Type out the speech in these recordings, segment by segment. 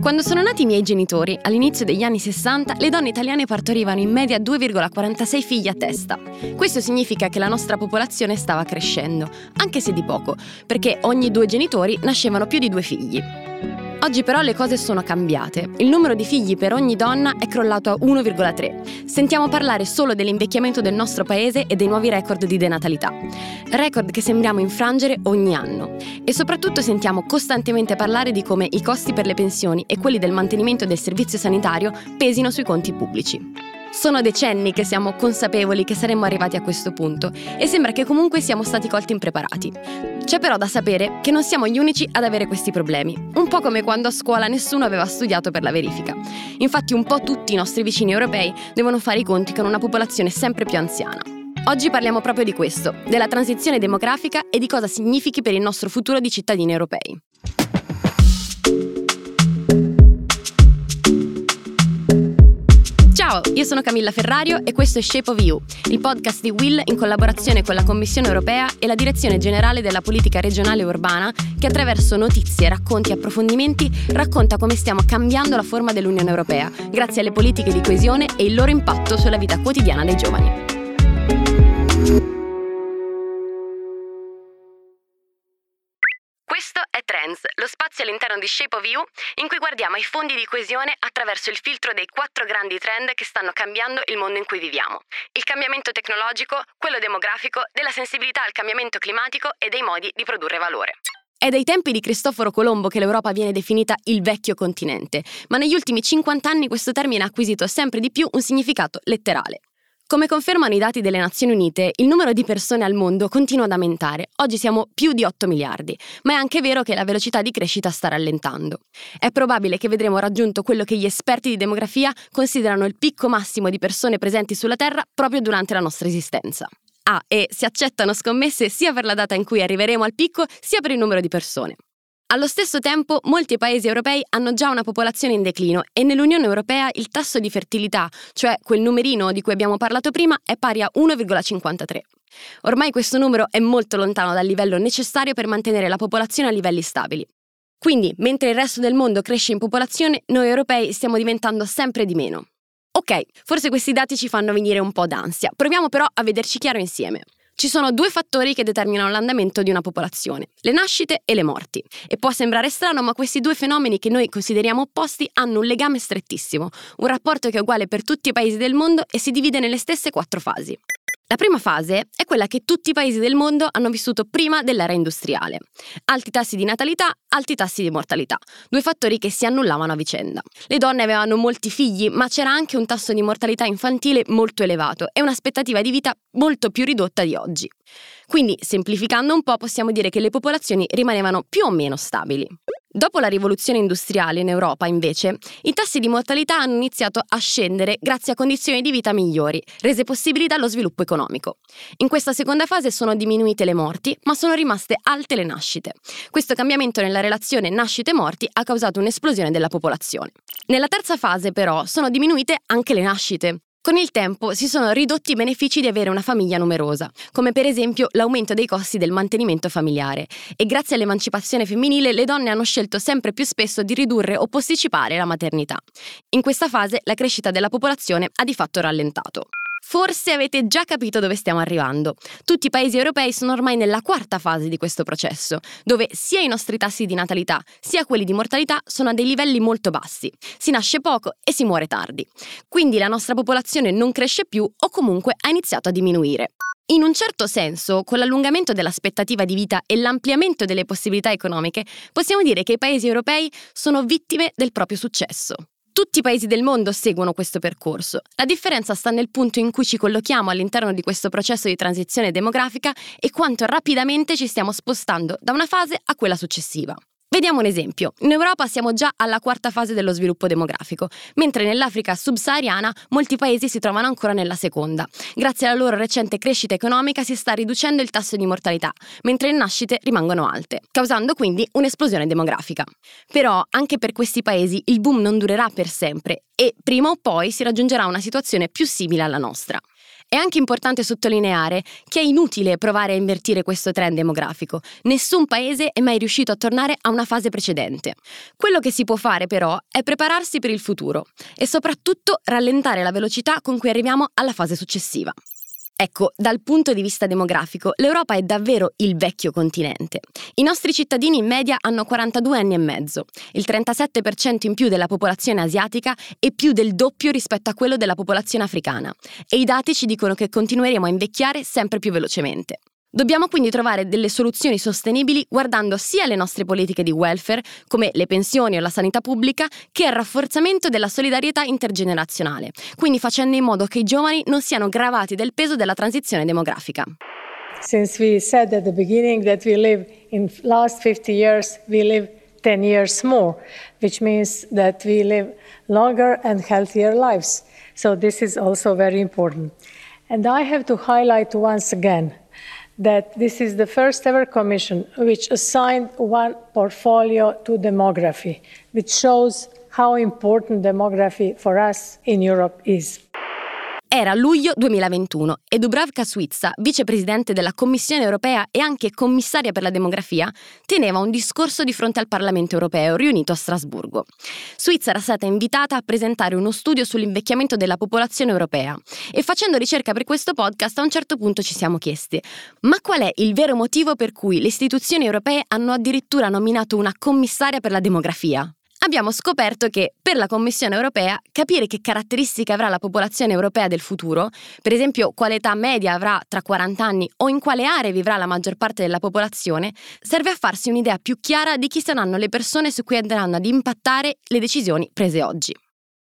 Quando sono nati i miei genitori, all'inizio degli anni 60, le donne italiane partorivano in media 2,46 figli a testa. Questo significa che la nostra popolazione stava crescendo, anche se di poco, perché ogni due genitori nascevano più di due figli. Oggi però le cose sono cambiate. Il numero di figli per ogni donna è crollato a 1,3. Sentiamo parlare solo dell'invecchiamento del nostro paese e dei nuovi record di denatalità. Record che sembriamo infrangere ogni anno. E soprattutto sentiamo costantemente parlare di come i costi per le pensioni e quelli del mantenimento del servizio sanitario pesino sui conti pubblici. Sono decenni che siamo consapevoli che saremmo arrivati a questo punto e sembra che comunque siamo stati colti impreparati. C'è però da sapere che non siamo gli unici ad avere questi problemi, un po' come quando a scuola nessuno aveva studiato per la verifica. Infatti un po' tutti i nostri vicini europei devono fare i conti con una popolazione sempre più anziana. Oggi parliamo proprio di questo, della transizione demografica e di cosa significhi per il nostro futuro di cittadini europei. Ciao, io sono Camilla Ferrario e questo è Shape of You, il podcast di Will in collaborazione con la Commissione europea e la Direzione Generale della Politica Regionale e Urbana che attraverso notizie, racconti e approfondimenti racconta come stiamo cambiando la forma dell'Unione Europea grazie alle politiche di coesione e il loro impatto sulla vita quotidiana dei giovani. Lo spazio all'interno di Shape of You in cui guardiamo ai fondi di coesione attraverso il filtro dei quattro grandi trend che stanno cambiando il mondo in cui viviamo. Il cambiamento tecnologico, quello demografico, della sensibilità al cambiamento climatico e dei modi di produrre valore. È dai tempi di Cristoforo Colombo che l'Europa viene definita il vecchio continente, ma negli ultimi 50 anni questo termine ha acquisito sempre di più un significato letterale. Come confermano i dati delle Nazioni Unite, il numero di persone al mondo continua ad aumentare. Oggi siamo più di 8 miliardi, ma è anche vero che la velocità di crescita sta rallentando. È probabile che vedremo raggiunto quello che gli esperti di demografia considerano il picco massimo di persone presenti sulla Terra proprio durante la nostra esistenza. Ah, e si accettano scommesse sia per la data in cui arriveremo al picco, sia per il numero di persone. Allo stesso tempo, molti paesi europei hanno già una popolazione in declino e nell'Unione Europea il tasso di fertilità, cioè quel numerino di cui abbiamo parlato prima, è pari a 1,53. Ormai questo numero è molto lontano dal livello necessario per mantenere la popolazione a livelli stabili. Quindi, mentre il resto del mondo cresce in popolazione, noi europei stiamo diventando sempre di meno. Ok, forse questi dati ci fanno venire un po' d'ansia, proviamo però a vederci chiaro insieme. Ci sono due fattori che determinano l'andamento di una popolazione, le nascite e le morti. E può sembrare strano, ma questi due fenomeni che noi consideriamo opposti hanno un legame strettissimo, un rapporto che è uguale per tutti i paesi del mondo e si divide nelle stesse quattro fasi. La prima fase è quella che tutti i paesi del mondo hanno vissuto prima dell'era industriale. Alti tassi di natalità, alti tassi di mortalità, due fattori che si annullavano a vicenda. Le donne avevano molti figli, ma c'era anche un tasso di mortalità infantile molto elevato e un'aspettativa di vita molto più ridotta di oggi. Quindi, semplificando un po', possiamo dire che le popolazioni rimanevano più o meno stabili. Dopo la rivoluzione industriale in Europa, invece, i tassi di mortalità hanno iniziato a scendere grazie a condizioni di vita migliori, rese possibili dallo sviluppo economico. In questa seconda fase sono diminuite le morti, ma sono rimaste alte le nascite. Questo cambiamento nella relazione nascite-morti ha causato un'esplosione della popolazione. Nella terza fase, però, sono diminuite anche le nascite. Con il tempo si sono ridotti i benefici di avere una famiglia numerosa, come per esempio l'aumento dei costi del mantenimento familiare, e grazie all'emancipazione femminile le donne hanno scelto sempre più spesso di ridurre o posticipare la maternità. In questa fase la crescita della popolazione ha di fatto rallentato. Forse avete già capito dove stiamo arrivando. Tutti i paesi europei sono ormai nella quarta fase di questo processo, dove sia i nostri tassi di natalità sia quelli di mortalità sono a dei livelli molto bassi. Si nasce poco e si muore tardi. Quindi la nostra popolazione non cresce più o comunque ha iniziato a diminuire. In un certo senso, con l'allungamento dell'aspettativa di vita e l'ampliamento delle possibilità economiche, possiamo dire che i paesi europei sono vittime del proprio successo. Tutti i paesi del mondo seguono questo percorso. La differenza sta nel punto in cui ci collochiamo all'interno di questo processo di transizione demografica e quanto rapidamente ci stiamo spostando da una fase a quella successiva. Vediamo un esempio. In Europa siamo già alla quarta fase dello sviluppo demografico, mentre nell'Africa subsahariana molti paesi si trovano ancora nella seconda. Grazie alla loro recente crescita economica si sta riducendo il tasso di mortalità, mentre le nascite rimangono alte, causando quindi un'esplosione demografica. Però anche per questi paesi il boom non durerà per sempre e prima o poi si raggiungerà una situazione più simile alla nostra. È anche importante sottolineare che è inutile provare a invertire questo trend demografico. Nessun paese è mai riuscito a tornare a una fase precedente. Quello che si può fare però è prepararsi per il futuro e soprattutto rallentare la velocità con cui arriviamo alla fase successiva. Ecco, dal punto di vista demografico, l'Europa è davvero il vecchio continente. I nostri cittadini in media hanno 42 anni e mezzo, il 37% in più della popolazione asiatica e più del doppio rispetto a quello della popolazione africana. E i dati ci dicono che continueremo a invecchiare sempre più velocemente. Dobbiamo quindi trovare delle soluzioni sostenibili guardando sia le nostre politiche di welfare, come le pensioni o la sanità pubblica, che al rafforzamento della solidarietà intergenerazionale, quindi facendo in modo che i giovani non siano gravati del peso della transizione demografica. Since we said at the beginning that we live in last 50 years, we live 10 years more, which means that we live longer and healthier lives. So this is also very important. And I have to highlight once again that this is the first ever commission which assigned one portfolio to demography, which shows how important demography for us in Europe is. Era luglio 2021 e Dubravka Suizza, vicepresidente della Commissione europea e anche commissaria per la demografia, teneva un discorso di fronte al Parlamento europeo riunito a Strasburgo. Suizza era stata invitata a presentare uno studio sull'invecchiamento della popolazione europea e facendo ricerca per questo podcast a un certo punto ci siamo chiesti ma qual è il vero motivo per cui le istituzioni europee hanno addirittura nominato una commissaria per la demografia? Abbiamo scoperto che per la Commissione europea capire che caratteristiche avrà la popolazione europea del futuro, per esempio quale età media avrà tra 40 anni o in quale aree vivrà la maggior parte della popolazione, serve a farsi un'idea più chiara di chi saranno le persone su cui andranno ad impattare le decisioni prese oggi.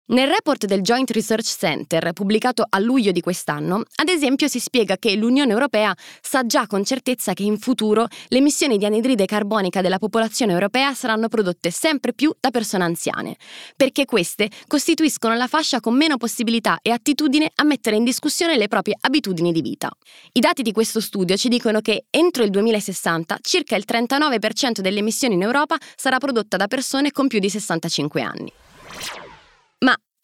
Nel report del Joint Research Center, pubblicato a luglio di quest'anno, ad esempio si spiega che l'Unione Europea sa già con certezza che in futuro le emissioni di anidride carbonica della popolazione europea saranno prodotte sempre più da persone anziane, perché queste costituiscono la fascia con meno possibilità e attitudine a mettere in discussione le proprie abitudini di vita. I dati di questo studio ci dicono che entro il 2060 circa il 39% delle emissioni in Europa sarà prodotta da persone con più di 65 anni.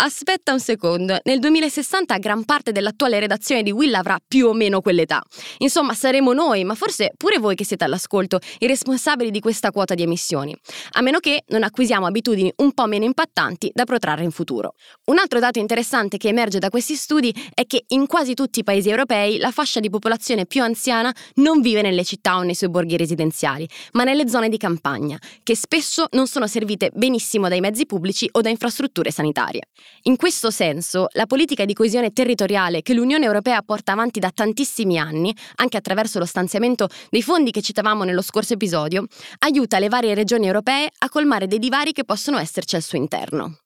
Aspetta un secondo, nel 2060 gran parte dell'attuale redazione di Will avrà più o meno quell'età. Insomma, saremo noi, ma forse pure voi che siete all'ascolto, i responsabili di questa quota di emissioni, a meno che non acquisiamo abitudini un po' meno impattanti da protrarre in futuro. Un altro dato interessante che emerge da questi studi è che in quasi tutti i paesi europei la fascia di popolazione più anziana non vive nelle città o nei suoi borghi residenziali, ma nelle zone di campagna, che spesso non sono servite benissimo dai mezzi pubblici o da infrastrutture sanitarie. In questo senso, la politica di coesione territoriale che l'Unione Europea porta avanti da tantissimi anni, anche attraverso lo stanziamento dei fondi che citavamo nello scorso episodio, aiuta le varie regioni europee a colmare dei divari che possono esserci al suo interno.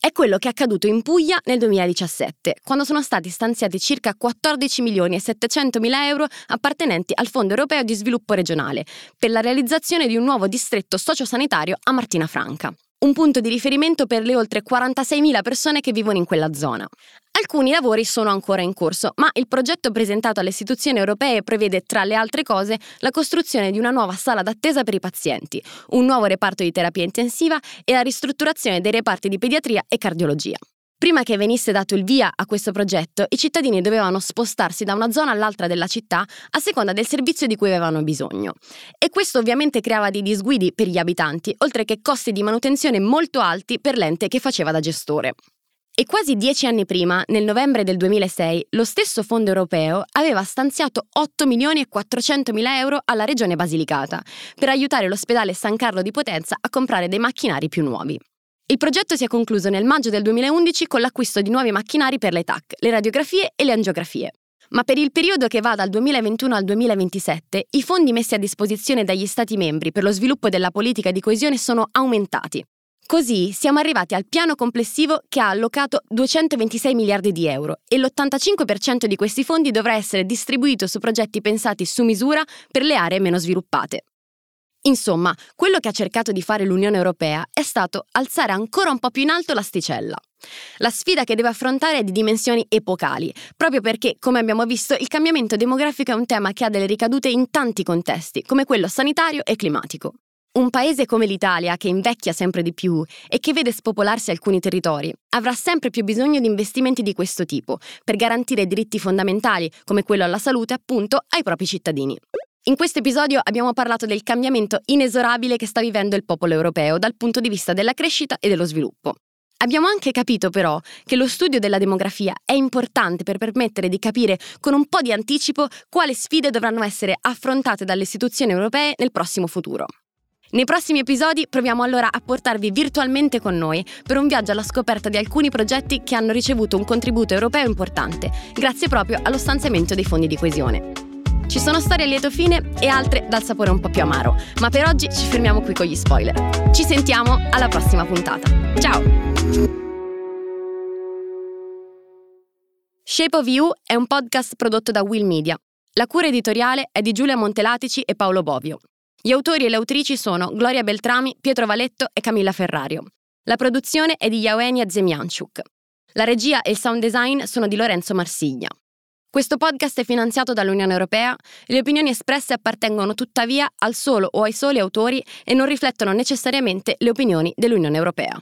È quello che è accaduto in Puglia nel 2017, quando sono stati stanziati circa 14 milioni e 700 mila euro appartenenti al Fondo Europeo di Sviluppo Regionale per la realizzazione di un nuovo distretto sociosanitario a Martina Franca un punto di riferimento per le oltre 46.000 persone che vivono in quella zona. Alcuni lavori sono ancora in corso, ma il progetto presentato alle istituzioni europee prevede, tra le altre cose, la costruzione di una nuova sala d'attesa per i pazienti, un nuovo reparto di terapia intensiva e la ristrutturazione dei reparti di pediatria e cardiologia. Prima che venisse dato il via a questo progetto, i cittadini dovevano spostarsi da una zona all'altra della città a seconda del servizio di cui avevano bisogno. E questo ovviamente creava dei disguidi per gli abitanti, oltre che costi di manutenzione molto alti per l'ente che faceva da gestore. E quasi dieci anni prima, nel novembre del 2006, lo stesso fondo europeo aveva stanziato 8 milioni e 400 mila euro alla regione Basilicata per aiutare l'ospedale San Carlo di Potenza a comprare dei macchinari più nuovi. Il progetto si è concluso nel maggio del 2011 con l'acquisto di nuovi macchinari per le TAC, le radiografie e le angiografie. Ma per il periodo che va dal 2021 al 2027, i fondi messi a disposizione dagli Stati membri per lo sviluppo della politica di coesione sono aumentati. Così siamo arrivati al piano complessivo che ha allocato 226 miliardi di euro e l'85% di questi fondi dovrà essere distribuito su progetti pensati su misura per le aree meno sviluppate. Insomma, quello che ha cercato di fare l'Unione Europea è stato alzare ancora un po' più in alto l'asticella. La sfida che deve affrontare è di dimensioni epocali, proprio perché, come abbiamo visto, il cambiamento demografico è un tema che ha delle ricadute in tanti contesti, come quello sanitario e climatico. Un paese come l'Italia, che invecchia sempre di più e che vede spopolarsi alcuni territori, avrà sempre più bisogno di investimenti di questo tipo per garantire diritti fondamentali, come quello alla salute, appunto, ai propri cittadini. In questo episodio abbiamo parlato del cambiamento inesorabile che sta vivendo il popolo europeo dal punto di vista della crescita e dello sviluppo. Abbiamo anche capito però che lo studio della demografia è importante per permettere di capire con un po' di anticipo quali sfide dovranno essere affrontate dalle istituzioni europee nel prossimo futuro. Nei prossimi episodi proviamo allora a portarvi virtualmente con noi per un viaggio alla scoperta di alcuni progetti che hanno ricevuto un contributo europeo importante, grazie proprio allo stanziamento dei fondi di coesione. Ci sono storie a lieto fine e altre dal sapore un po' più amaro, ma per oggi ci fermiamo qui con gli spoiler. Ci sentiamo alla prossima puntata. Ciao! Shape of You è un podcast prodotto da Will Media. La cura editoriale è di Giulia Montelatici e Paolo Bovio. Gli autori e le autrici sono Gloria Beltrami, Pietro Valetto e Camilla Ferrario. La produzione è di Yaoenia Zemianchuk. La regia e il sound design sono di Lorenzo Marsiglia. Questo podcast è finanziato dall'Unione Europea le opinioni espresse appartengono tuttavia al solo o ai soli autori e non riflettono necessariamente le opinioni dell'Unione Europea.